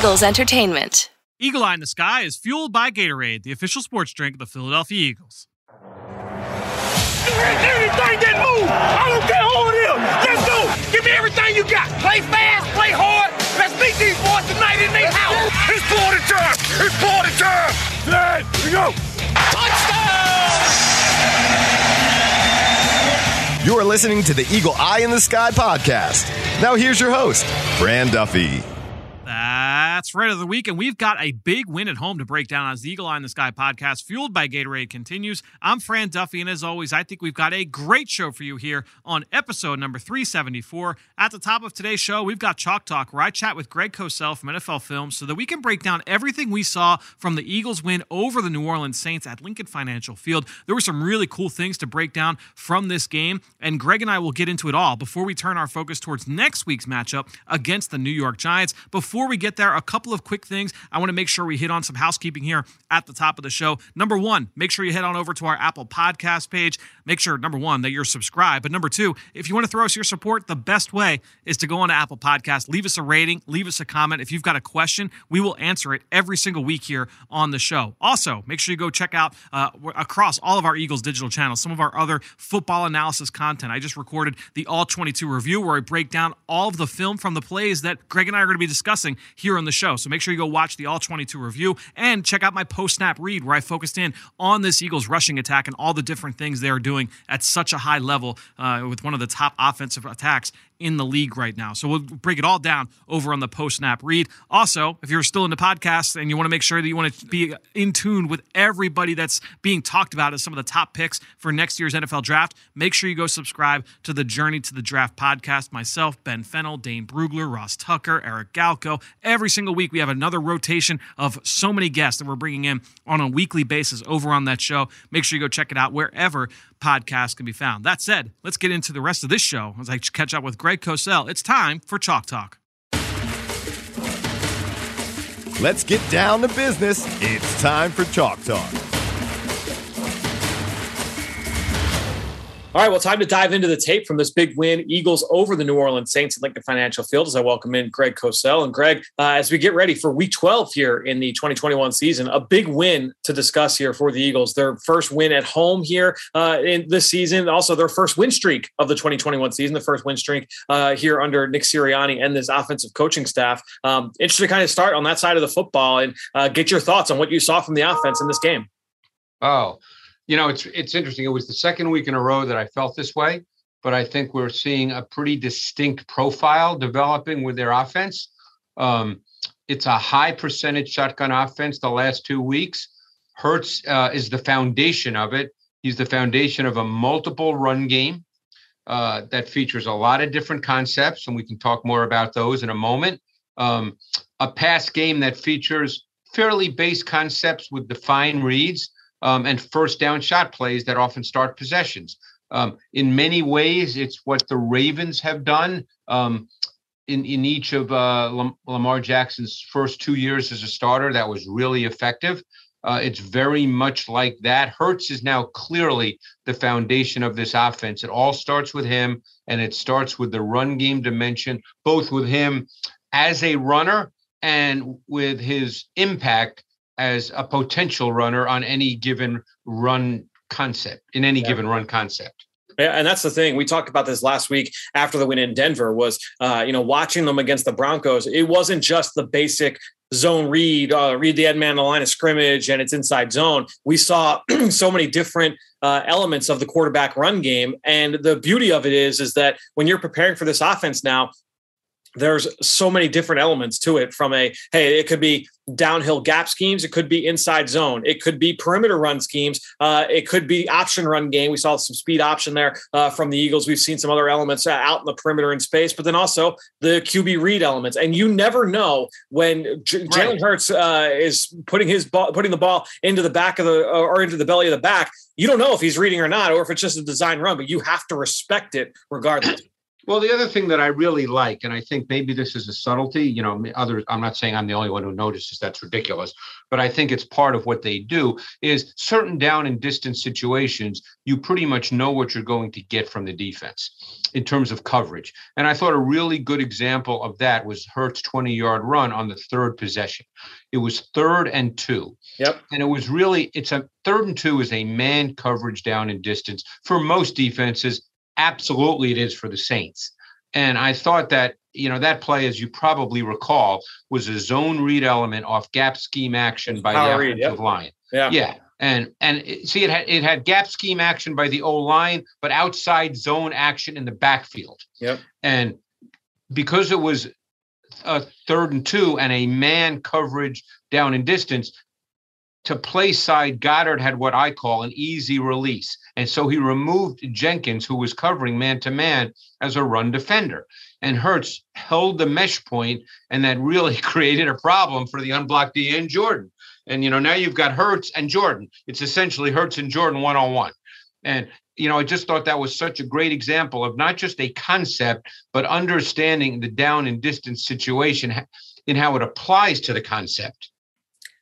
Eagles Entertainment. Eagle Eye in the Sky is fueled by Gatorade, the official sports drink of the Philadelphia Eagles. Anything that move, I don't care who it is. Let's go. Give me everything you got. Play fast, play hard. Let's beat these boys tonight in their house. It's party time. It's party time. Hey, here we go. Touchdown! You are listening to the Eagle Eye in the Sky podcast. Now here's your host, Fran Duffy. That's right of the week, and we've got a big win at home to break down as the Eagle Eye in the Sky podcast, fueled by Gatorade, continues. I'm Fran Duffy, and as always, I think we've got a great show for you here on episode number 374. At the top of today's show, we've got Chalk Talk, where I chat with Greg Cosell from NFL Films so that we can break down everything we saw from the Eagles' win over the New Orleans Saints at Lincoln Financial Field. There were some really cool things to break down from this game, and Greg and I will get into it all before we turn our focus towards next week's matchup against the New York Giants. Before we get there, a couple of quick things. I want to make sure we hit on some housekeeping here at the top of the show. Number one, make sure you head on over to our Apple Podcast page. Make sure, number one, that you're subscribed. But number two, if you want to throw us your support, the best way is to go on to Apple Podcast, leave us a rating, leave us a comment. If you've got a question, we will answer it every single week here on the show. Also, make sure you go check out uh, across all of our Eagles digital channels some of our other football analysis content. I just recorded the All 22 review where I break down all of the film from the plays that Greg and I are going to be discussing here on the show. So make sure you go watch the All 22 review and check out my post snap read where I focused in on this Eagles rushing attack and all the different things they are doing at such a high level uh, with one of the top offensive attacks in the league right now. So we'll break it all down over on the post snap read. Also, if you're still in the podcast and you want to make sure that you want to be in tune with everybody that's being talked about as some of the top picks for next year's NFL draft, make sure you go subscribe to the Journey to the Draft podcast. Myself, Ben Fennell, Dane Brugler, Ross Tucker, Eric Galko. Every single week we have another rotation of so many guests that we're bringing in on a weekly basis over on that show. Make sure you go check it out wherever podcasts can be found. That said, let's get into the rest of this show as I catch up with Greg Cosell. It's time for Chalk Talk. Let's get down to business. It's time for Chalk Talk. All right, well, time to dive into the tape from this big win, Eagles over the New Orleans Saints at Lincoln Financial Field. As I welcome in Greg Cosell and Greg, uh, as we get ready for Week 12 here in the 2021 season, a big win to discuss here for the Eagles. Their first win at home here uh, in this season, also their first win streak of the 2021 season, the first win streak uh, here under Nick Sirianni and this offensive coaching staff. Um, interesting kind of start on that side of the football and uh, get your thoughts on what you saw from the offense in this game. Oh, you know, it's it's interesting. It was the second week in a row that I felt this way, but I think we're seeing a pretty distinct profile developing with their offense. Um, it's a high percentage shotgun offense the last two weeks. Hurts uh, is the foundation of it. He's the foundation of a multiple run game uh, that features a lot of different concepts, and we can talk more about those in a moment. Um, a pass game that features fairly base concepts with defined reads um, and first down shot plays that often start possessions. Um, in many ways, it's what the Ravens have done um, in in each of uh, Lamar Jackson's first two years as a starter. That was really effective. Uh, it's very much like that. Hurts is now clearly the foundation of this offense. It all starts with him, and it starts with the run game dimension, both with him as a runner and with his impact as a potential runner on any given run concept in any yeah. given run concept. Yeah, and that's the thing. We talked about this last week after the win in Denver. Was uh, you know watching them against the Broncos? It wasn't just the basic zone read, uh, read the end man the line of scrimmage, and it's inside zone. We saw so many different uh, elements of the quarterback run game, and the beauty of it is, is that when you're preparing for this offense now, there's so many different elements to it from a hey it could be downhill gap schemes it could be inside zone it could be perimeter run schemes uh, it could be option run game. We saw some speed option there uh, from the eagles. We've seen some other elements uh, out in the perimeter in space but then also the qb read elements. And you never know when J- right. jalen hurts uh, is putting his ball putting the ball into the back of the or into the belly of the back. You don't know if he's reading or not or if it's just a design run but you have to respect it regardless Well, the other thing that I really like, and I think maybe this is a subtlety, you know, others, I'm not saying I'm the only one who notices that's ridiculous, but I think it's part of what they do is certain down and distance situations, you pretty much know what you're going to get from the defense in terms of coverage. And I thought a really good example of that was Hurts' 20 yard run on the third possession. It was third and two. Yep. And it was really, it's a third and two is a man coverage down and distance for most defenses absolutely it is for the Saints. And I thought that, you know, that play, as you probably recall, was a zone read element off gap scheme action by Power the offensive yep. line. Yeah. Yeah. And and it, see, it had it had gap scheme action by the O line, but outside zone action in the backfield. Yep. And because it was a third and two and a man coverage down in distance, to play side, Goedert had what I call an easy release. And so he removed Jenkins, who was covering man to man as a run defender. And Hurts held the mesh point, and that really created a problem for the unblocked D and Jordan. And, you know, now you've got Hurts and Jordan. It's essentially Hurts and Jordan one on one. And, you know, I just thought that was such a great example of not just a concept, but understanding the down and distance situation in how it applies to the concept.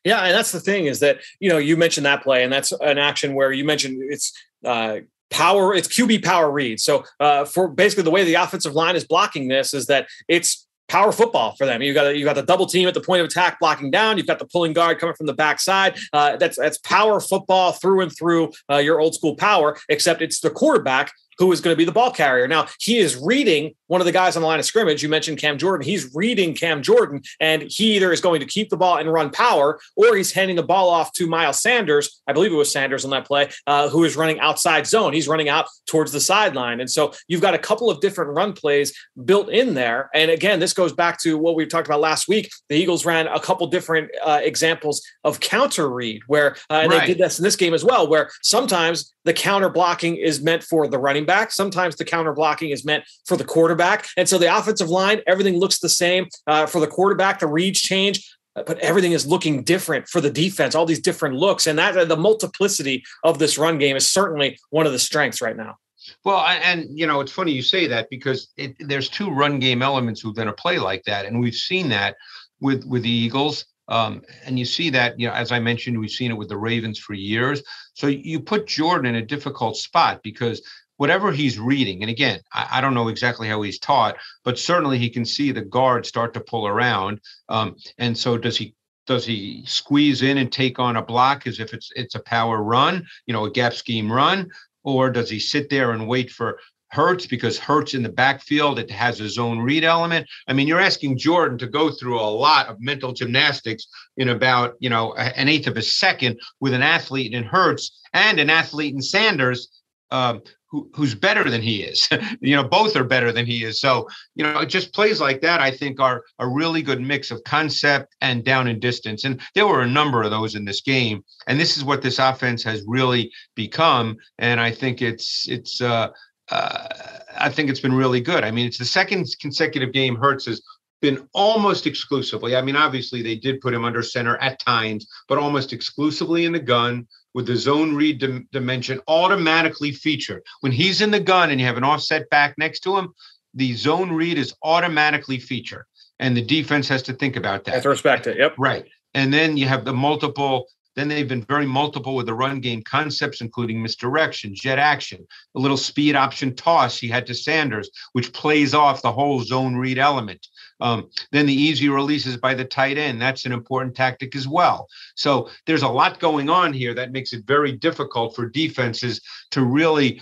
Yeah, and that's the thing is that you know you mentioned that play, and that's an action where you mentioned it's uh, power, it's QB power read. So uh, for basically the way the offensive line is blocking this is that it's power football for them. You got you got the double team at the point of attack blocking down. You've got the pulling guard coming from the backside. Uh, that's that's power football through and through. Uh, your old school power, except it's the quarterback who is going to be the ball carrier. Now, he is reading one of the guys on the line of scrimmage. You mentioned Cam Jordan. He's reading Cam Jordan, and he either is going to keep the ball and run power, or he's handing the ball off to Miles Sanders. I believe it was Sanders on that play, uh, who is running outside zone. He's running out towards the sideline. And so you've got a couple of different run plays built in there. And again, this goes back to what we talked about last week. The Eagles ran a couple different uh, examples of counter read, where, uh, and right. they did this in this game as well, where sometimes the counter blocking is meant for the running back. Sometimes the counter blocking is meant for the quarterback. And so the offensive line, everything looks the same. Uh, for the quarterback, the reads change uh, but everything is looking different for the defense all these different looks and that the multiplicity of this run game is certainly one of the strengths right now well and you know it's funny you say that because it, there's two run game elements within a play like that and we've seen that with with the eagles um, and you see that, you know, as I mentioned, we've seen it with the Ravens for years. So you put Jordan in a difficult spot because whatever he's reading, and again, I, I, don't know exactly how he's taught, but certainly he can see the guard start to pull around. Um, and so does he does he squeeze in and take on a block as if it's it's a power run, you know, a gap scheme run, or does he sit there and wait for Hurts because Hurts in the backfield, it has a zone read element. I mean, you're asking Jordan to go through a lot of mental gymnastics in about, you know, an eighth of a second with an athlete in Hurts and an athlete in Sanders, um, who, who's better than he is. you know, both are better than he is. So, you know, just plays like that, I think, are a really good mix of concept and down and distance. And there were a number of those in this game. And this is what this offense has really become. And I think it's it's uh uh, I think it's been really good. I mean, it's the second consecutive game Hurts has been almost exclusively. I mean, obviously they did put him under center at times, but almost exclusively in the gun with the zone read dim- dimension automatically featured. When he's in the gun and you have an offset back next to him, the zone read is automatically featured, and the defense has to think about that. To respect it. Yep. Right. And then you have the multiple then they've been very multiple with the run game concepts, including misdirection, jet action, a little speed option toss he had to Sanders, which plays off the whole zone read element. Um, then the easy releases by the tight end. That's an important tactic as well. So there's a lot going on here that makes it very difficult for defenses to really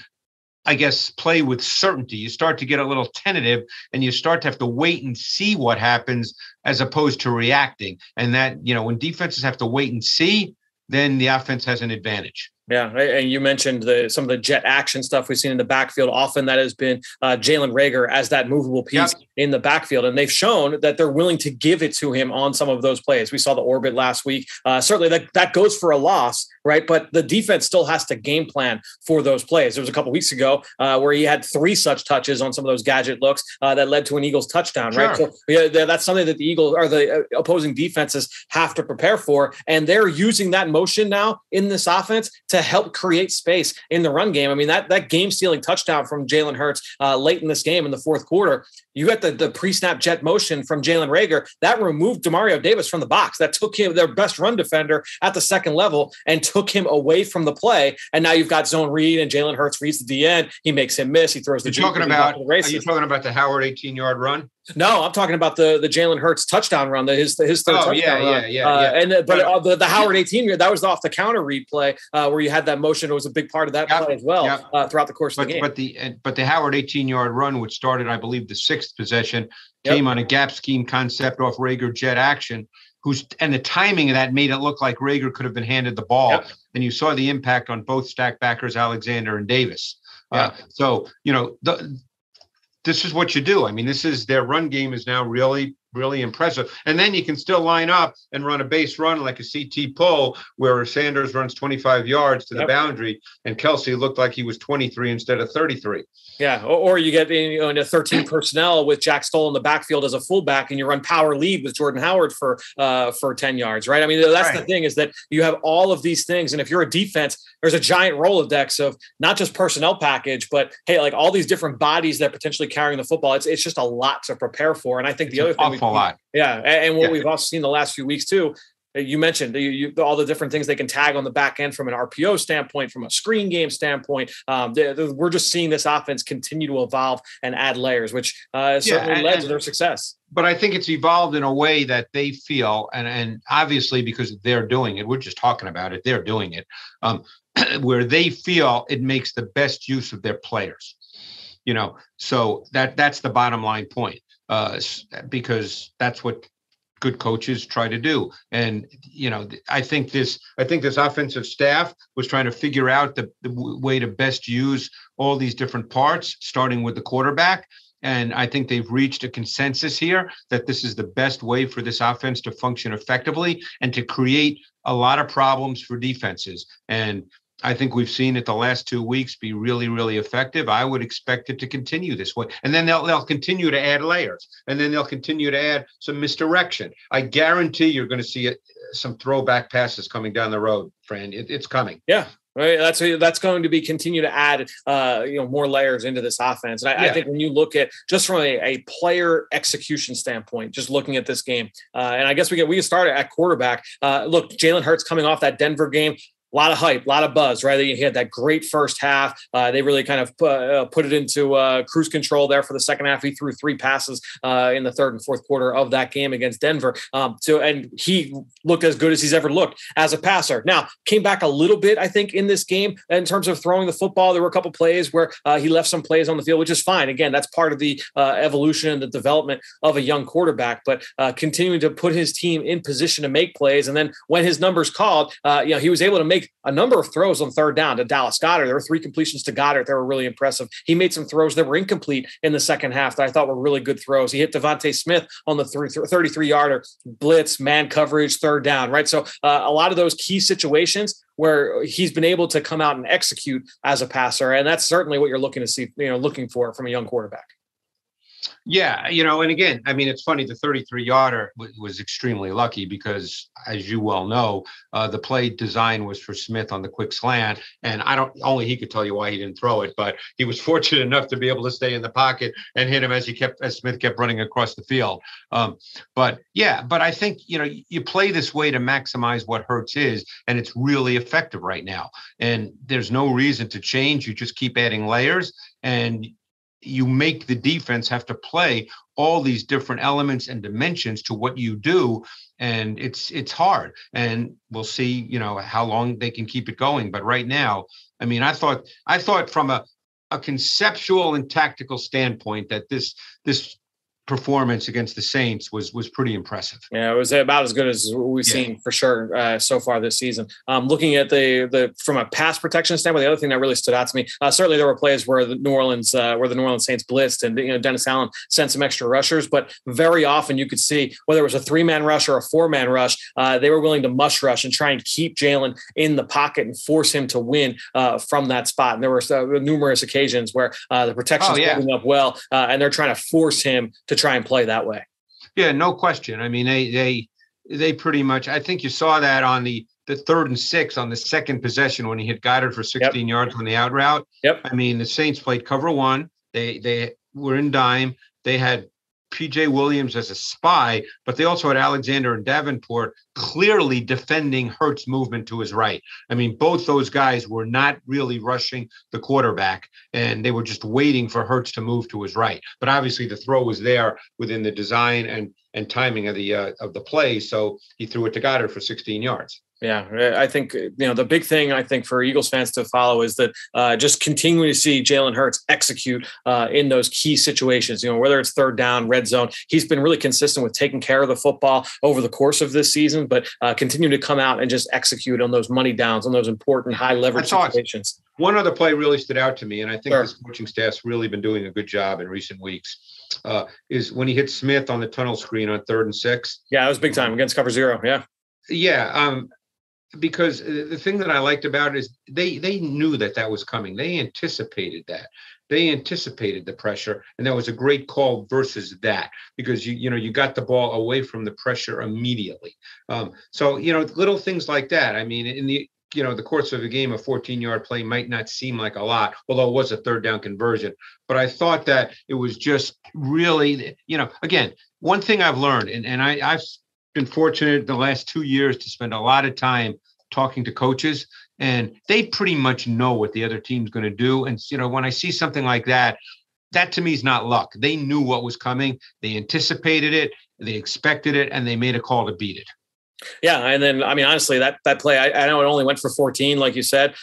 I guess, play with certainty. You start to get a little tentative and you start to have to wait and see what happens as opposed to reacting. And that, you know, when defenses have to wait and see, then the offense has an advantage. Yeah, and you mentioned the some of the jet action stuff we've seen in the backfield. Often that has been uh, Jalen Reagor as that movable piece yep. in the backfield, and they've shown that they're willing to give it to him on some of those plays. We saw the orbit last week. Uh, certainly, that that goes for a loss, right? But the defense still has to game plan for those plays. There was a couple weeks ago uh, where he had three such touches on some of those gadget looks uh, that led to an Eagles touchdown, sure. right? So yeah, that's something that the Eagles or the uh, opposing defenses have to prepare for, and they're using that motion now in this offense to to help create space in the run game. I mean, that that game stealing touchdown from Jalen Hurts uh, late in this game in the fourth quarter. You got the, the pre snap jet motion from Jalen Reagor that removed Demario Davis from the box. That took him, their best run defender at the second level, and took him away from the play. And now you've got zone read, and Jalen Hurts reads the DN. He makes him miss. He throws the. You're talking about. Are you talking about the Howard 18 yard run? No, I'm talking about the the Jalen Hurts touchdown run, the, his his third oh, touchdown yeah, run. yeah, yeah, uh, yeah. And the, but uh, the, the Howard 18 that was off the counter replay uh, where you had that motion. It was a big part of that Yep, play as well yep. uh, throughout the course But of the game. but the but the Howard 18 yard run, which started, I believe, the sixth possession, Yep. came on a gap scheme concept off Reagor jet action. Who's and the timing of that made it look like Reagor could have been handed the ball, Yep. and you saw the impact on both stack backers, Alexander and Davis. Uh, so you know the, this is what you do. I mean, this is their run game is now really really impressive. And then you can still line up and run a base run like a CT pull where Sanders runs 25 yards to the boundary and Kelce looked like he was 23 instead of 33. Yeah, or, or you get you know, into 13 personnel with Jack Stoll in the backfield as a fullback, and you run power lead with Jordan Howard for uh, for 10 yards, right? I mean, that's the thing is that you have all of these things, and if you're a defense, there's a giant Rolodex of not just personnel package, but hey, like all these different bodies that potentially carrying the football. It's it's just a lot to prepare for, and I think It's the other thing, awful lot. yeah, and, and what Yeah. we've also seen the last few weeks too. uh, You mentioned you, you, all the different things they can tag on the back end from an RPO standpoint, from a screen game standpoint. Um, the- the- we're just seeing this offense continue to evolve and add layers, which uh, certainly and- led to their success. But I think it's evolved in a way that they feel, and and obviously because they're doing it, we're just talking about it, they're doing it, um, where they feel it makes the best use of their players. You know, so that that's the bottom line point, uh, because that's what good coaches try to do. And you know, I think this I think this offensive staff was trying to figure out the, the way to best use all these different parts, starting with the quarterback. And I think they've reached a consensus here that this is the best way for this offense to function effectively and to create a lot of problems for defenses. And I think we've seen it the last two weeks be really, really effective. I would expect it to continue this way. And then they'll they'll continue to add layers and then they'll continue to add some misdirection. I guarantee you're going to see it, some throwback passes coming down the road, Fran. It, it's coming. Yeah. Right. That's that's going to be continue to add uh, you know more layers into this offense. And I, I think when you look at just from a, a player execution standpoint, just looking at this game, uh, and I guess we get we can start at quarterback. Uh, look, Jalen Hurts coming off that Denver game. A lot of hype, a lot of buzz, right? He had that great first half. Uh, they really kind of uh, uh, put it into uh, cruise control there for the second half. He threw three passes uh, in the third and fourth quarter of that game against Denver. Um, so, and he looked as good as he's ever looked as a passer. Now, came back a little bit, I think, in this game in terms of throwing the football. There were a couple plays where uh, he left some plays on the field, which is fine. Again, that's part of the uh, evolution and the development of a young quarterback. But continuing to put his team in position to make plays, and then when his numbers called, you know, he was able to make a number of throws on third down to Dallas Goedert. There were three completions to Goddard that were really impressive. He made some throws that were incomplete in the second half that I thought were really good throws. He hit DeVonta Smith on the 33 yarder blitz, man coverage, third down, right? So uh, a lot of those key situations where he's been able to come out and execute as a passer, and that's certainly what you're looking to see, you know, looking for from a young quarterback. Yeah, you know, and again, I mean, it's funny. The 33 yarder w- was extremely lucky because, as you well know, uh, the play design was for Smith on the quick slant, and I don't only he could tell you why he didn't throw it, but he was fortunate enough to be able to stay in the pocket and hit him as he kept as Smith kept running across the field. Um, but yeah, but I think you know you play this way to maximize what Hurts is, and it's really effective right now. And there's no reason to change. You just keep adding layers, and you make the defense have to play all these different elements and dimensions to what you do and it's it's hard. And we'll see you know how long they can keep it going. But right now i mean i thought i thought from a a conceptual and tactical standpoint that this this performance against the saints was was pretty impressive Yeah, it was about as good as we've Yeah. seen for sure uh, so far this season. Um, looking at the the from a pass protection standpoint, the other thing that really stood out to me, uh, certainly there were plays where the New Orleans uh, where the New Orleans Saints blitzed and you know Dennis Allen sent some extra rushers, but very often you could see whether it was a three man rush or a four man rush, uh, they were willing to mush rush and try and keep Jalen in the pocket and force him to win uh, from that spot. And there were uh, numerous occasions where uh, the protection Oh, yeah. holding up well, uh, and they're trying to force him to try and play that way. Yeah, no question. I mean, they they they pretty much. I think you saw that on the the third and six on the second possession when he hit Goedert for 16 yep. yards on the out route. Yep. I mean, the Saints played cover one. They they were in dime. They had PJ Williams as a spy, but they also had Alexander and Davenport clearly defending Hurts' movement to his right. I mean, both those guys were not really rushing the quarterback, and they were just waiting for Hurts to move to his right. But obviously, the throw was there within the design and and timing of the uh, of the play, so he threw it to Goedert for 16 yards. Yeah, I think you know the big thing I think for Eagles fans to follow is that uh, just continuing to see Jalen Hurts execute uh, in those key situations. You know, whether it's third down, red zone, he's been really consistent with taking care of the football over the course of this season, but uh, continue to come out and just execute on those money downs, on those important high leverage situations. One other play really stood out to me, and I think sure. this coaching staff's really been doing a good job in recent weeks. Uh, is when he hit Smith on the tunnel screen on third and six. Yeah, that was big time against cover zero. Yeah. Yeah, um, because uh, the thing that I liked about it is they they knew that that was coming. They anticipated that. They anticipated the pressure, and that was a great call versus that because you you know you got the ball away from the pressure immediately. Um, so you know little things like that. I mean, in the you know the course of a game, a 14 yard play might not seem like a lot, although it was a third down conversion. But I thought that it was just really you know again one thing I've learned, and and I I've been fortunate the last two years to spend a lot of time talking to coaches and they pretty much know what the other team's going to do. And you know when i see something like that that to me is not luck. They knew what was coming they anticipated it they expected it and they made a call to beat it yeah, and then I mean, honestly, that that play, I, I, know it only went for 14, like you said,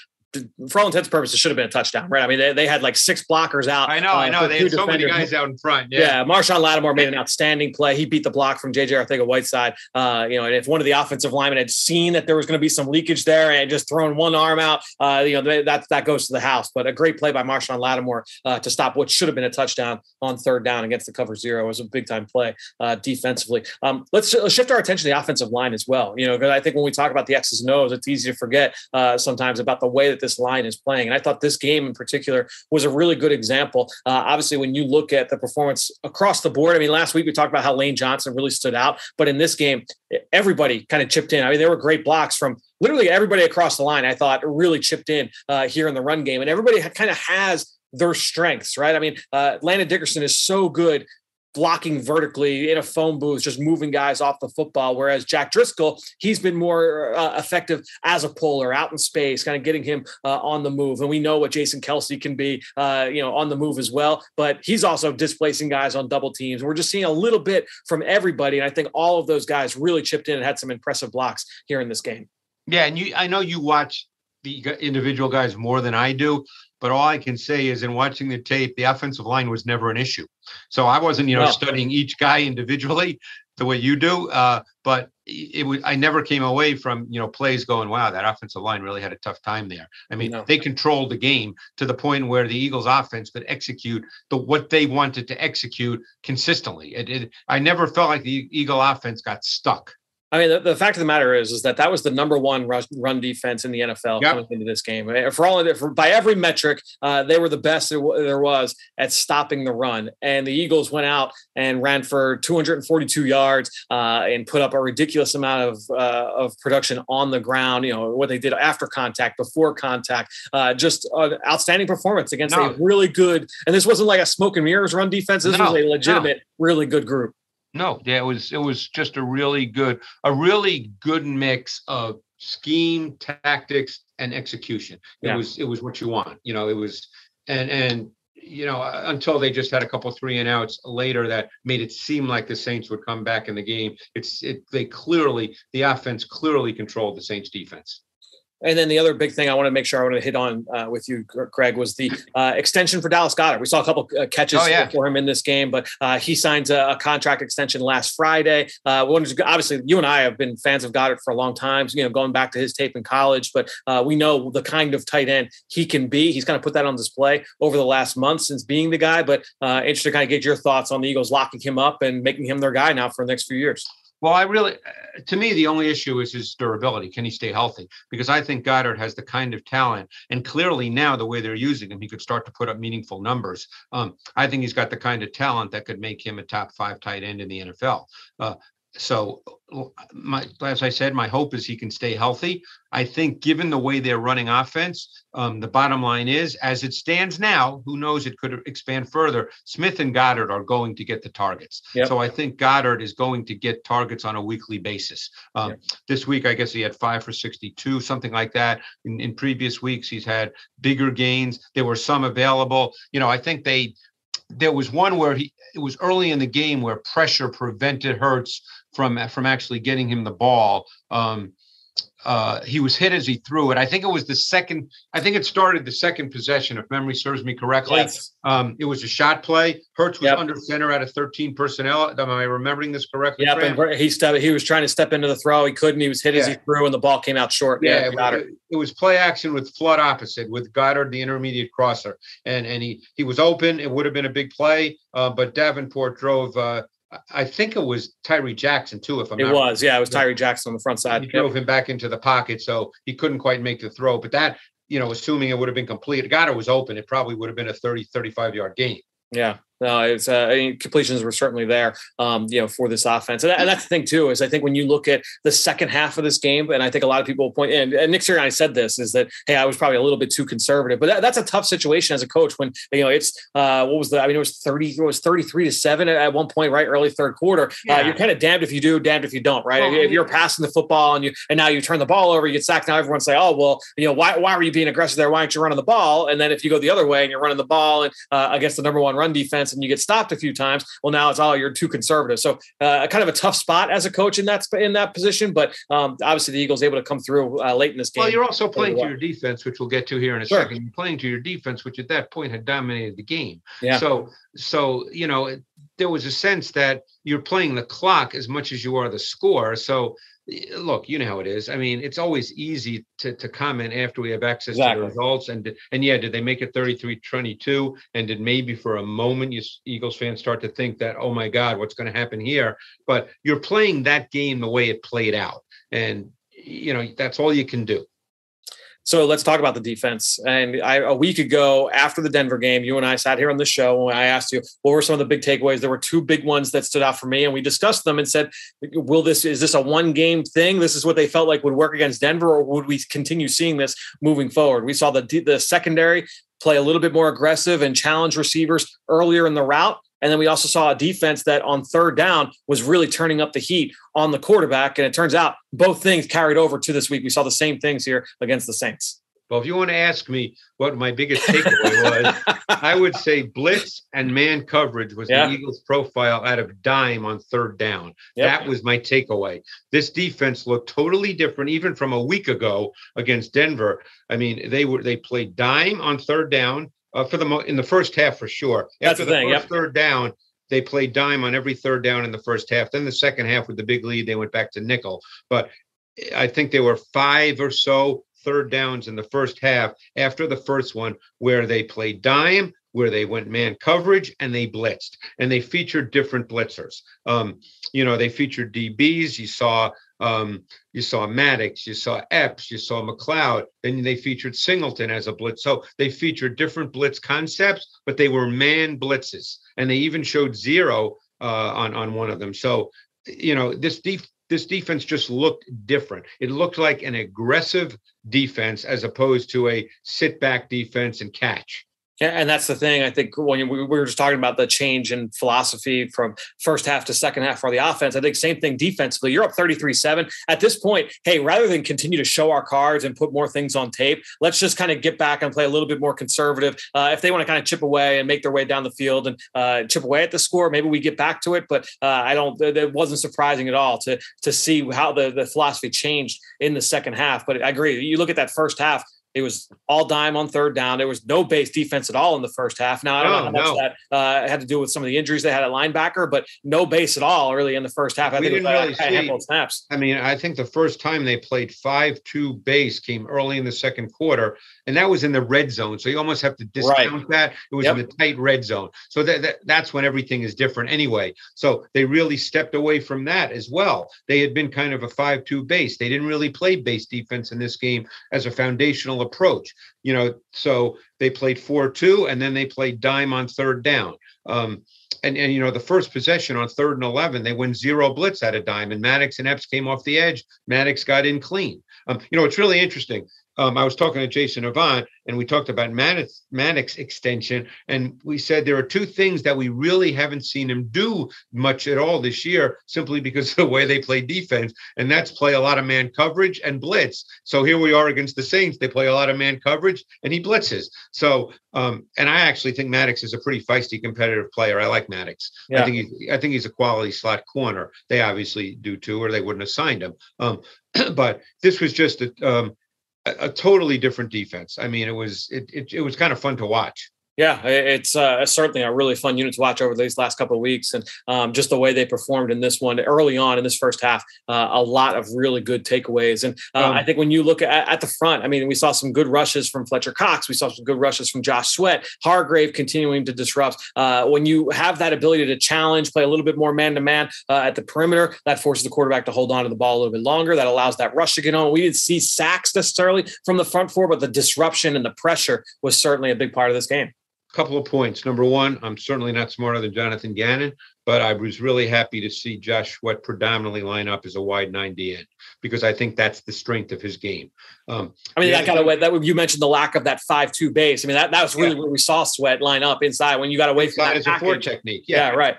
for all intents and purposes, should have been a touchdown, right? I mean, they, they had like six blockers out. I know, uh, I know. They had so defenders. many guys out in front. Yeah. yeah, Marshon Lattimore made an outstanding play. He beat the block from JJ Arcega-Whiteside. Uh, you know, and if one of the offensive linemen had seen that there was going to be some leakage there and just thrown one arm out, uh, you know, that that goes to the house. But a great play by Marshon Lattimore uh, to stop what should have been a touchdown on third down against the cover zero. It was a big time play uh, defensively. Um, let's, let's, shift our attention to the offensive line as well. You know, because I think when we talk about the X's and O's, it's easy to forget uh, sometimes about the way that this line is playing. And I thought this game in particular was a really good example. Uh, obviously, when you look at the performance across the board, I mean, last week we talked about how Lane Johnson really stood out, but in this game, everybody kind of chipped in. I mean, there were great blocks from literally everybody across the line. I thought really chipped in uh, here in the run game, and everybody kind of has their strengths, right? I mean, uh, Landon Dickerson is so good blocking vertically in a phone booth, just moving guys off the football. Whereas Jack Driscoll, he's been more uh, effective as a puller out in space, kind of getting him uh, on the move. And we know what Jason Kelce can be, uh, you know, on the move as well. But he's also displacing guys on double teams. We're just seeing a little bit from everybody, and I think all of those guys really chipped in and had some impressive blocks here in this game. Yeah, and you, I know you watch the individual guys more than I do. But all I can say is, in watching the tape, the offensive line was never an issue. So I wasn't, you know, studying each guy individually the way you do. Uh, but it was I never came away from you know plays going, wow, that offensive line really had a tough time there. I mean, no. they controlled the game to the point where the Eagles offense could execute the what they wanted to execute consistently. It, it, I never felt like the Eagle offense got stuck. I mean, the, the, fact of the matter is, is that that was the number one run, run defense in the NFL yep. coming into this game. For all for, by every metric, uh, they were the best there, there, was at stopping the run. And the Eagles went out and ran for 242 yards uh, and put up a ridiculous amount of uh, of production on the ground. You know what they did after contact, before contact, uh, just an outstanding performance against no. a really good. And this wasn't like a smoke and mirrors run defense. This no, was a legitimate, no. really good group. No, yeah, it was it was just a really good, a really good mix of scheme, tactics, and execution. It yeah. was it was what you want. You know, it was and and you know until they just had a couple three and outs later that made it seem like the Saints would come back in the game. It's it they clearly the offense clearly controlled the Saints defense. And then the other big thing I want to make sure I want to hit on uh, with you, Craig, was the uh, extension for Dallas Goedert. We saw a couple uh, catches oh, yeah. for him in this game, but uh, he signs a, a, contract extension last Friday. Uh, obviously, you and I have been fans of Goedert for a long time, you know, going back to his tape in college, but uh, we know the kind of tight end he can be. He's kind of put that on display over the last month since being the guy, but interested to kind of get your thoughts on the Eagles locking him up and making him their guy now for the next few years. Well, I really, uh, to me, the only issue is his durability. Can he stay healthy? Because I think Goedert has the kind of talent, and clearly now the way they're using him, he could start to put up meaningful numbers. Um, I think he's got the kind of talent that could make him a top five tight end in the NFL. Uh, so my as I said, my hope is he can stay healthy. I think given the way they're running offense, um, the bottom line is as it stands now, who knows it could expand further. Smith and Goedert are going to get the targets. Yep. So I think Goedert is going to get targets on a weekly basis. Um, yep. This week, I guess he had five for 62, something like that. In, in previous weeks, he's had bigger gains. There were some available. You know, I think they there was one where he it was early in the game where pressure prevented Hurts from from actually getting him the ball. Um, uh, he was hit as he threw it. I think it was the second. I think it started the second possession, if memory serves me correctly. Yes. Um, it was a shot play. Hurts was yep. under center out of 13 personnel. Am I remembering this correctly? Yeah, and he stepped. He was trying to step into the throw. He couldn't. He was hit yeah. as he threw, and the ball came out short. Yeah, yeah it, it, was play action with flood opposite with Goedert, the intermediate crosser, and and he he was open. It would have been a big play, uh, but Davenport drove. Uh, I think it was Tyree Jackson too. If I'm not it was, yeah, it was Tyree Jackson on the front side. He drove him back into the pocket, so he couldn't quite make the throw. But that, you know, assuming it would have been complete, God, it was open. It probably would have been a 30, 35 yard gain. Yeah, no, it's uh, I mean, completions were certainly there, um, you know, for this offense, and, that, and, that's the thing too is I think when you look at the second half of this game, and I think a lot of people point and Nick Sirianni said this is that hey, I was probably a little bit too conservative, but that, that's a tough situation as a coach when you know it's uh, what was the I mean it was thirty it was thirty three to seven at one point right early third quarter. Uh, yeah. Uh, you're kind of damned if you do, damned if you don't, right? Well, if you're passing the football and you and now you turn the ball over, you get sacked. Now everyone say, oh well, you know why why were you being aggressive there? Why aren't you running the ball? And then if you go the other way and you're running the ball and uh, against the number one run defense and you get stopped a few times. Well, now it's oh, you're too conservative. So uh, kind of a tough spot as a coach in that in that position. But um, obviously, the Eagles able to come through uh, late in this game. Well, you're also playing to your defense, which we'll get to here in a sure. second. You're playing to your defense, which at that point had dominated the game. Yeah. So so you know there was a sense that you're playing the clock as much as you are the score. So Eh, look, you know how it is. I mean, it's always easy to, to comment after we have access exactly. to the results. And and yeah, did they make it 33-22? And did maybe for a moment you Eagles fans start to think that, oh my God, what's going to happen here? But you're playing that game the way it played out. And you know, that's all you can do. So let's talk about the defense. And I, a week ago, after the Denver game, you and I sat here on the show and I asked you what were some of the big takeaways. There were two big ones that stood out for me, and we discussed them and said, "Will this is this a one game thing? This is what they felt like would work against Denver, or would we continue seeing this moving forward?" We saw the the secondary play a little bit more aggressive and challenge receivers earlier in the route. And then we also saw a defense that on third down was really turning up the heat on the quarterback. And it turns out both things carried over to this week. We saw the same things here against the Saints. Well, if you want to ask me what my biggest takeaway was, I would say blitz and man coverage was yeah. the Eagles' profile out of dime on third down. Yep. That was my takeaway. This defense looked totally different, even from a week ago against Denver. I mean, they were they played dime on third down uh, for the mo- in the first half for sure. That's After the, thing. Yep. Third down, they played dime on every third down in the first half. Then the second half with the big lead, they went back to nickel. But I think there were five or so third downs in the first half after the first one where they played dime, where they went man coverage and they blitzed and they featured different blitzers. Um, you know, they featured DBs. You saw um, you saw Maddox, you saw Epps, you saw McLeod. Then they featured Singleton as a blitz. So they featured different blitz concepts, but they were man blitzes, and they even showed zero uh, on on one of them. So you know this def- this defense just looked different. It looked like an aggressive defense as opposed to a sit back defense and catch. Yeah, and that's the thing. I think when we were just talking about the change in philosophy from first half to second half for the offense, I think same thing defensively. You're up 33 7. At this point, hey, rather than continue to show our cards and put more things on tape, let's just kind of get back and play a little bit more conservative. Uh, if they want to kind of chip away and make their way down the field and uh, chip away at the score, maybe we get back to it. But uh, I don't, it wasn't surprising at all to, to see how the, the philosophy changed in the second half. But I agree. You look at that first half, it was all dime on third down. There was no base defense at all in the first half. Now I don't no, know how much no. that uh, had to do with some of the injuries they had at linebacker, but no base at all really in the first half. I we think didn't really see, a handful of snaps. I mean, I think the first time they played five-two base came early in the second quarter, and that was in the red zone. So you almost have to discount right. that. It was yep. in the tight red zone. So that, that that's when everything is different anyway. So they really stepped away from that as well. They had been kind of a five-two base. They didn't really play base defense in this game as a foundational approach. You know, so they played four two, and then they played dime on third down. Um, and, and you know the first possession on third and 11 they win zero blitz at a dime and maddox and epps came off the edge maddox got in clean um, you know it's really interesting um, I was talking to Jason Avant, and we talked about Maddox, Maddox extension, and we said there are two things that we really haven't seen him do much at all this year, simply because of the way they play defense, and that's play a lot of man coverage and blitz. So here we are against the Saints; they play a lot of man coverage, and he blitzes. So, um, and I actually think Maddox is a pretty feisty, competitive player. I like Maddox. Yeah. I think he's, I think he's a quality slot corner. They obviously do too, or they wouldn't have signed him. Um, but this was just a um, a, totally different defense. I mean, it was it, it, it was kind of fun to watch. Yeah, it's uh, certainly a really fun unit to watch over these last couple of weeks, and um, just the way they performed in this one early on in this first half, uh, a lot of really good takeaways. And uh, um, I think when you look at, at, the front, I mean, we saw some good rushes from Fletcher Cox, we saw some good rushes from Josh Sweat, Hargrave continuing to disrupt. Uh, when you have that ability to challenge, play a little bit more man to man at the perimeter, that forces the quarterback to hold on to the ball a little bit longer. That allows that rush to get on. We didn't see sacks necessarily from the front four, but the disruption and the pressure was certainly a big part of this game couple of points. Number one, I'm certainly not smarter than Jonathan Gannon, but I was really happy to see Josh Sweat predominantly line up as a wide 90 end because I think that's the strength of his game. Um, I mean, that kind of way that you mentioned the lack of that five-two base. I mean, that, that was really yeah. where we saw Sweat line up inside when you got away from that as a four technique. Yeah, yeah right.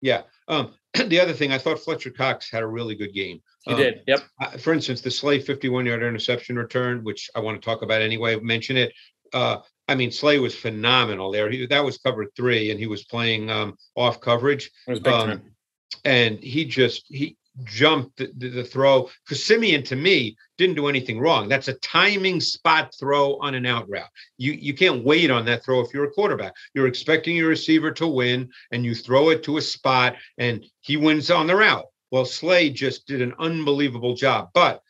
Yeah. Um, the other thing, I thought Fletcher Cox had a really good game. He um, did. Yep. Uh, for instance, the Slay 51 yard interception return, which I want to talk about anyway, mention it. Uh, I mean, Slay was phenomenal there. He, that was covered three, and he was playing um, off coverage. It was big um, time. And he just he jumped the, the, the throw because Siemian to me didn't do anything wrong. That's a timing spot throw on an out route. You you can't wait on that throw if you're a quarterback. You're expecting your receiver to win, and you throw it to a spot, and he wins on the route. Well, Slay just did an unbelievable job, but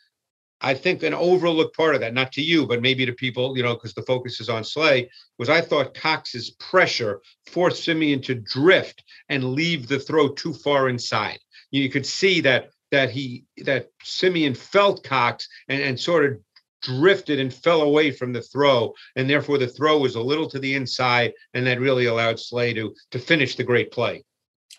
I think an overlooked part of that, not to you, but maybe to people, you know, because the focus is on Slay, was I thought Cox's pressure forced Siemian to drift and leave the throw too far inside. You could see that that he that Siemian felt Cox and, and sort of drifted and fell away from the throw, and therefore the throw was a little to the inside, and that really allowed Slay to to finish the great play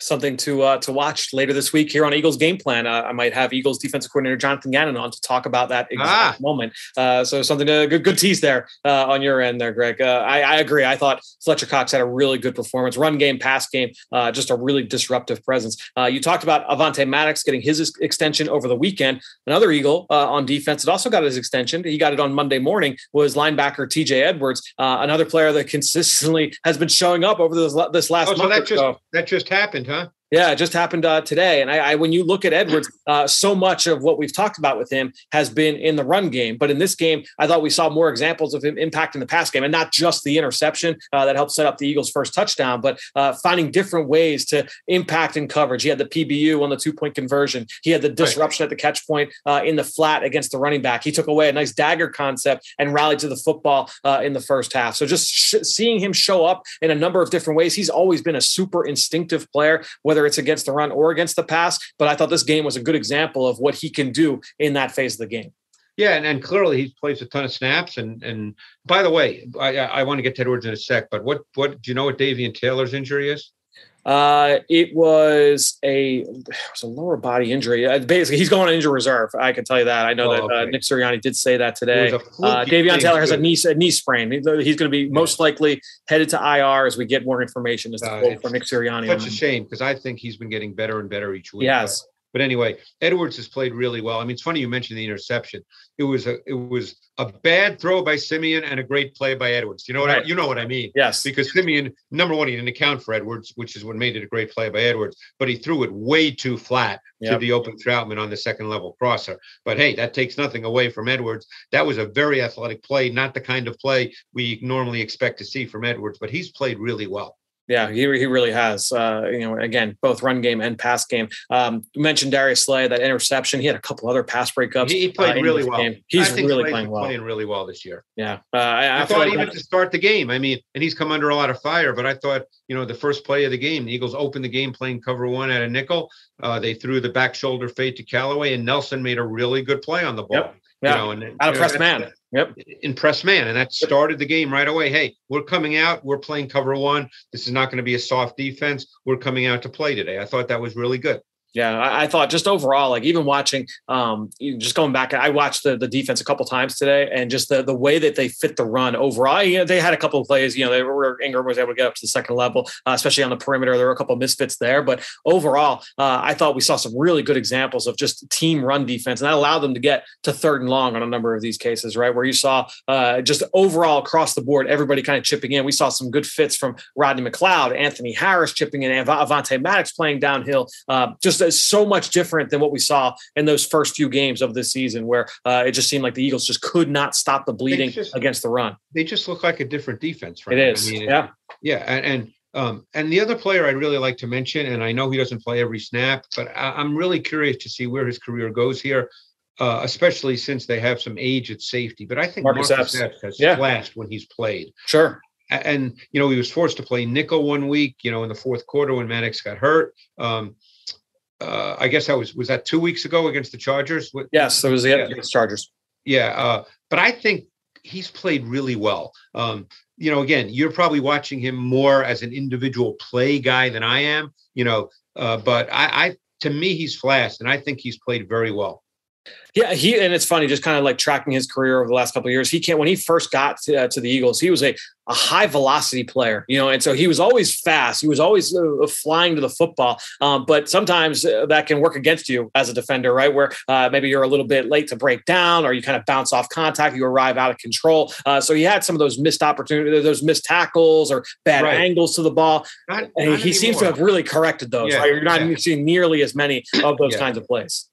something to uh, to watch later this week here on Eagles Game Plan. Uh, I might have Eagles defensive coordinator Jonathan Gannon on to talk about that exact ah. moment. Uh, so something to good good tease there uh, on your end there, Greg. Uh, I, I, agree. I thought Fletcher Cox had a really good performance, run game, pass game, uh, just a really disruptive presence. you talked about Avonte Maddox getting his extension over the weekend. Another Eagle on defense that also got his extension. He got it on Monday morning. Was linebacker T.J. Edwards, another player that consistently has been showing up over this this last oh, month. So that just that just happened, huh? America yeah, it just happened uh, today. And I, I, when you look at Edwards, uh, so much of what we've talked about with him has been in the run game. But in this game, I thought we saw more examples of him impacting the pass game, and not just the interception uh, that helped set up the Eagles' first touchdown, but uh, finding different ways to impact in coverage. He had the PBU on the two-point conversion. He had the disruption right. at the catch point uh, in the flat against the running back. He took away a nice dagger concept and rallied to the football uh, in the first half. So just sh- seeing him show up in a number of different ways, he's always been a super instinctive player, whether it's against the run or against the pass. But I thought this game was a good example of what he can do in that phase of the game. Yeah, and, and clearly he plays a ton of snaps. And and by the way, I, I want to get to Edwards in a sec, but what what do you know what Davion Taylor's injury is? Uh, it was a it was a lower body injury. Uh, basically, he's going on injury reserve. I can tell you that. I know oh, that uh. Nick Sirianni did say that today. Uh, Davion Taylor has a knee a knee sprain. He's going to be most likely headed to IR as we get more information. As the uh, quote from Nick Sirianni. Such a shame because I think he's been getting better and better each week. Yes. But anyway, Edwards has played really well. I mean, it's funny you mentioned the interception. It was a it was a bad throw by Siemian and a great play by Edwards. You know what right. I, you know what I mean? Yes. Because Siemian, number one, he didn't account for Edwards, which is what made it a great play by Edwards. But he threw it way too flat yep. to the open Trautman on the second level crosser. But hey, that takes nothing away from Edwards. That was a very athletic play, not the kind of play we normally expect to see from Edwards. But he's played really well. Yeah, he, he really has. Uh, you know, again, both run game and pass game. Um, you mentioned Darius Slay, that interception. He had a couple other pass breakups. He, he played uh, really well. Game. He's really playing well. Playing really well this year. Yeah, uh, I, I, thought even to start the game. I mean, and he's come under a lot of fire. But I thought, you know, the first play of the game, the Eagles opened the game playing cover one at a nickel. Uh, they threw the back shoulder fade to Callaway, and Nelson made a really good play on the ball. Yep Yeah. You know, and Out of press man. Yep. in press man, and that started the game right away. Hey, we're coming out. We're playing cover one. This is not going to be a soft defense. We're coming out to play today. I thought that was really good. Yeah, I, I thought just overall, like even watching, um, just going back, I watched the, the defense a couple times today, and just the the way that they fit the run overall. You know, they had a couple of plays. You know, they were Ingram was able to get up to the second level, uh, especially on the perimeter. There were a couple of misfits there, but overall, uh, I thought we saw some really good examples of just team run defense, and that allowed them to get to third and long on a number of these cases, right? Where you saw uh, just overall across the board, everybody kind of chipping in. We saw some good fits from Rodney McLeod, Anthony Harris chipping in, Av- Avonte Maddox playing downhill. Uh, just is so much different than what we saw in those first few games of this season, where uh, it just seemed like the Eagles just could not stop the bleeding just- against the run. They just look like a different defense. right? Frank. I mean, yeah. Yeah, and and um, and the other player I'd really like to mention, and I know he doesn't play every snap, but I, I'm really curious to see where his career goes here, uh, especially since they have some age at safety. But I think Marcus Marcus. Epps has Yeah. flashed when he's played. Sure. And you know he was forced to play nickel one week, you know, in the fourth quarter when Maddox got hurt. Um, uh, I guess that was was that two weeks ago against the Chargers. Yes, there was the Yeah. against Chargers. yeah, uh, but I think he's played really well. Um, you know, again, you're probably watching him more as an individual play guy than I am. You know, uh, but I, I, to me, he's flashed, and I think he's played very well. Yeah, he and it's funny, just kind of like tracking his career over the last couple of years. He can't when he first got to, uh, to the Eagles, he was a a high velocity player, you know, and so he was always fast. He was always uh, flying to the football. Um, but sometimes uh, that can work against you as a defender, right? Where uh, maybe you're a little bit late to break down, or you kind of bounce off contact, you arrive out of control. Uh, so he had some of those missed opportunities, those missed tackles, or bad Right. angles to the ball. Not, And not he seems to have really corrected those. Yeah, right? You're not seeing nearly as many of those Yeah. kinds of plays.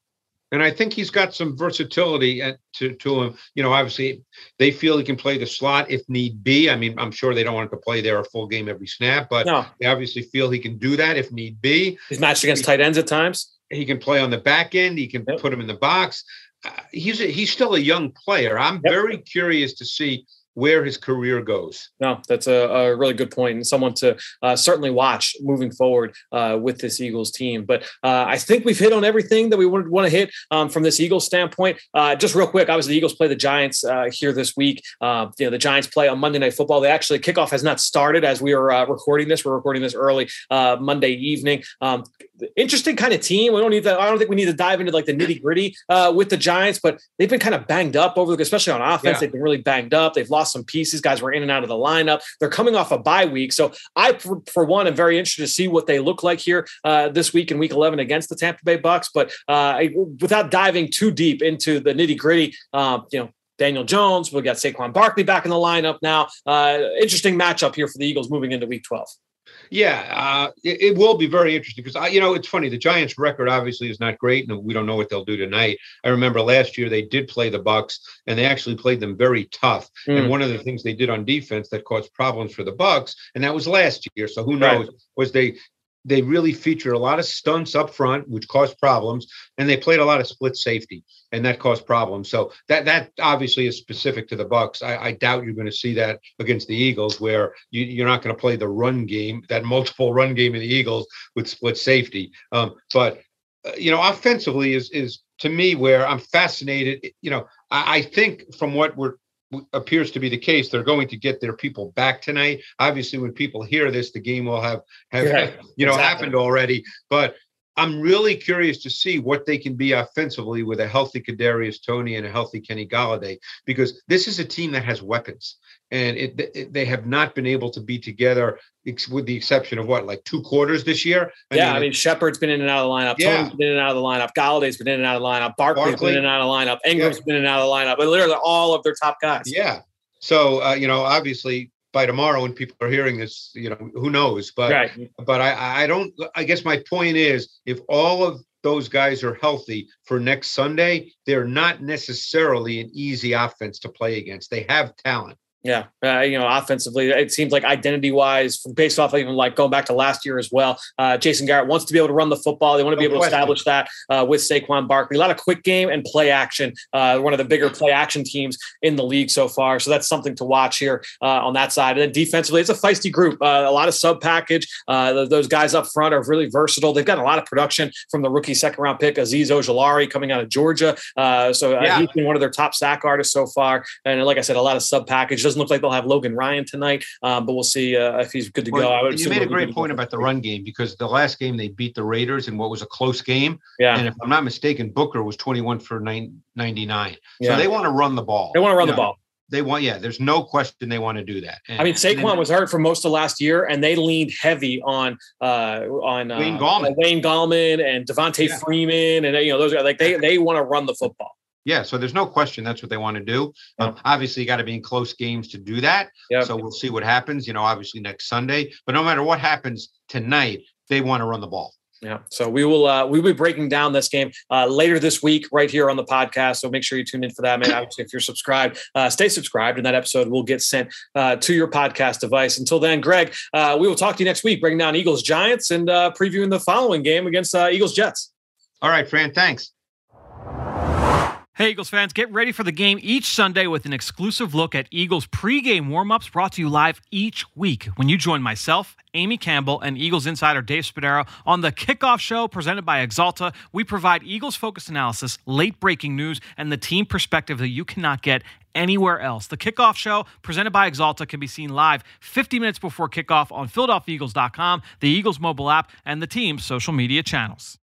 And I think he's got some versatility at, to to him. You know, obviously they feel he can play the slot if need be. I mean, I'm sure they don't want him to play there a full game every snap, but No, they obviously feel he can do that if need be. he's matched against tight ends at times. He can play on the back end. He can Yep. put him in the box. Uh, he's a, he's still a young player. I'm Yep. very curious to see where his career goes. No, that's a, a really good point and someone to uh, certainly watch moving forward uh, with this Eagles team. But uh, I think we've hit on everything that we would want to hit um, from this Eagles standpoint. Uh, just real quick, obviously the Eagles play the Giants uh, here this week. Uh, you know the Giants play on Monday Night Football. They actually kickoff has not started as we are uh, recording this. We're recording this early uh, Monday evening. Um, interesting kind of team. We don't need to. I don't think we need to dive into like the nitty gritty uh, with the Giants, but they've been kind of banged up over, the, especially on offense. Yeah. They've been really banged up. They've lost some pieces. Guys were in and out of the lineup. They're coming off a bye week, so I, for, one, am very interested to see what they look like here uh, this week in Week 11 against the Tampa Bay Bucks. But uh, without diving too deep into the nitty gritty, uh, you know. Daniel Jones, we've got Saquon Barkley back in the lineup now. Uh, interesting matchup here for the Eagles moving into Week 12. Yeah, uh, it, it will be very interesting because I, you know, it's funny. The Giants' record obviously is not great, and we don't know what they'll do tonight. I remember last year they did play the Bucks, and they actually played them very tough. Mm. And one of the things they did on defense that caused problems for the Bucks, and that was last year. So who Right. knows? Was they they really featured a lot of stunts up front, which caused problems, and they played a lot of split safety, and that caused problems. So that that obviously is specific to the Bucks. I, I doubt you're going to see that against the Eagles, where you, you're not going to play the run game, that multiple run game of the Eagles with split safety. Um, but uh, you know, offensively is is to me where I'm fascinated. You know, I, I think from what we're appears to be the case they're going to get their people back tonight obviously when people hear this the game will have have Right. you know Exactly. happened already but I'm really curious to see what they can be offensively with a healthy Kadarius Toney and a healthy Kenny Golladay, because this is a team that has weapons, and it, it- they have not been able to be together, ex- with the exception of what, like two quarters this year. yeah, I mean, Shepard's been in and out of the lineup. Yeah. Toney's been in and out of the lineup. Golladay's been in and out of the lineup. Barkley's Barkley. been in and out of the lineup. Ingram's been in and out of the lineup. But literally all of their top guys. yeah. So uh, you know, obviously by tomorrow when people are hearing this, you know, who knows? But Right. but I I don't. I guess my point is, if all of those guys are healthy for next Sunday, they're not necessarily an easy offense to play against. They have talent. Yeah, uh, you know, offensively, it seems like identity-wise, based off even like going back to last year as well. Uh, Jason Garrett wants to be able to run the football. They want to be able to establish that uh, with Saquon Barkley. A lot of quick game and play action. Uh, one of the bigger play action teams in the league so far. So that's something to watch here uh, on that side. And then defensively, it's a feisty group. Uh, a lot of sub package. those guys up front are really versatile. They've got a lot of production from the rookie second round pick Azeez Ojulari coming out of Georgia. so yeah. he's been one of their top sack artists so far. And like I said, a lot of sub package doesn't look like they'll have Logan Ryan tonight, um, but we'll see uh, if he's good to well, go. you made a great point about the run game because the last game they beat the Raiders in what was a close game. Yeah. And if I'm not mistaken, Booker was 21 for 99. Yeah. So they want to run the ball. They want to run you the know, ball. They want, yeah. There's no question they want to do that. And, I mean, Saquon then, was hurt for most of last year, and they leaned heavy on uh, on uh, Wayne Gallman, Wayne Gallman, and Devonta yeah. Freeman, and you know those are like they they want to run the football. Yeah, so there's no question that's what they want to do. Yeah. Um, obviously, you got to be in close games to do that. Yep. So we'll see what happens. You know, obviously next Sunday. But no matter what happens tonight, they want to run the ball. Yeah. So we will uh we'll be breaking down this game uh later this week right here on the podcast. So make sure you tune in for that. Man, obviously if you're subscribed, uh stay subscribed and that episode will get sent uh to your podcast device. Until then, Greg, uh we will talk to you next week, breaking down Eagles Giants and uh previewing the following game against uh Eagles Jets. All right, Fran, thanks. Hey, Eagles fans, get ready for the game each Sunday with an exclusive look at Eagles pregame warmups brought to you live each week when you join myself, Amy Campbell, and Eagles insider Dave Spadaro on the kickoff show presented by Axalta. We provide Eagles focused analysis, late breaking news, and the team perspective that you cannot get anywhere else. The kickoff show presented by Axalta can be seen live 50 minutes before kickoff on PhiladelphiaEagles.com, the Eagles mobile app, and the team's social media channels.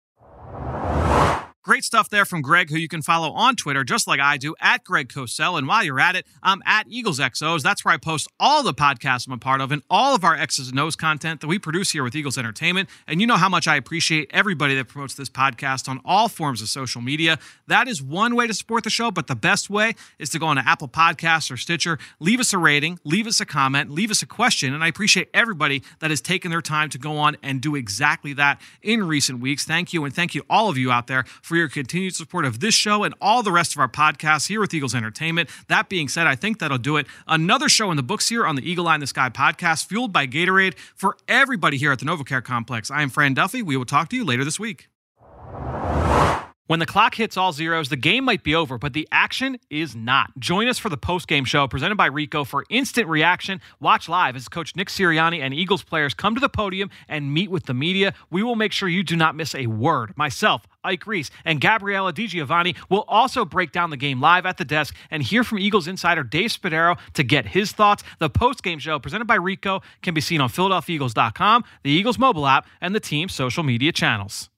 Great stuff there from Greg, who you can follow on Twitter, just like I do, at Greg Cosell. And while you're at it, I'm at Eagles XOs. That's where I post all the podcasts I'm a part of and all of our X's and O's content that we produce here with Eagles Entertainment. And you know how much I appreciate everybody that promotes this podcast on all forms of social media. That is one way to support the show, but the best way is to go on to Apple Podcasts or Stitcher, leave us a rating, leave us a comment, leave us a question. And I appreciate everybody that has taken their time to go on and do exactly that in recent weeks. Thank you. And thank you, all of you out there, for for your continued support of this show and all the rest of our podcasts here with Eagles Entertainment. That being said, I think that'll do it. Another show in the books here on the Eagle Eye in the Sky podcast, fueled by Gatorade for everybody here at the NovaCare Complex. I am Fran Duffy. We will talk to you later this week. When the clock hits all zeros, the game might be over, but the action is not. Join us for the post-game show presented by Rico for instant reaction. Watch live as Coach Nick Sirianni and Eagles players come to the podium and meet with the media. We will make sure you do not miss a word. Myself, Ike Reese, and Gabriella DiGiovanni will also break down the game live at the desk and hear from Eagles insider Dave Spadaro to get his thoughts. The post-game show presented by Rico can be seen on PhiladelphiaEagles.com, the Eagles mobile app, and the team's social media channels.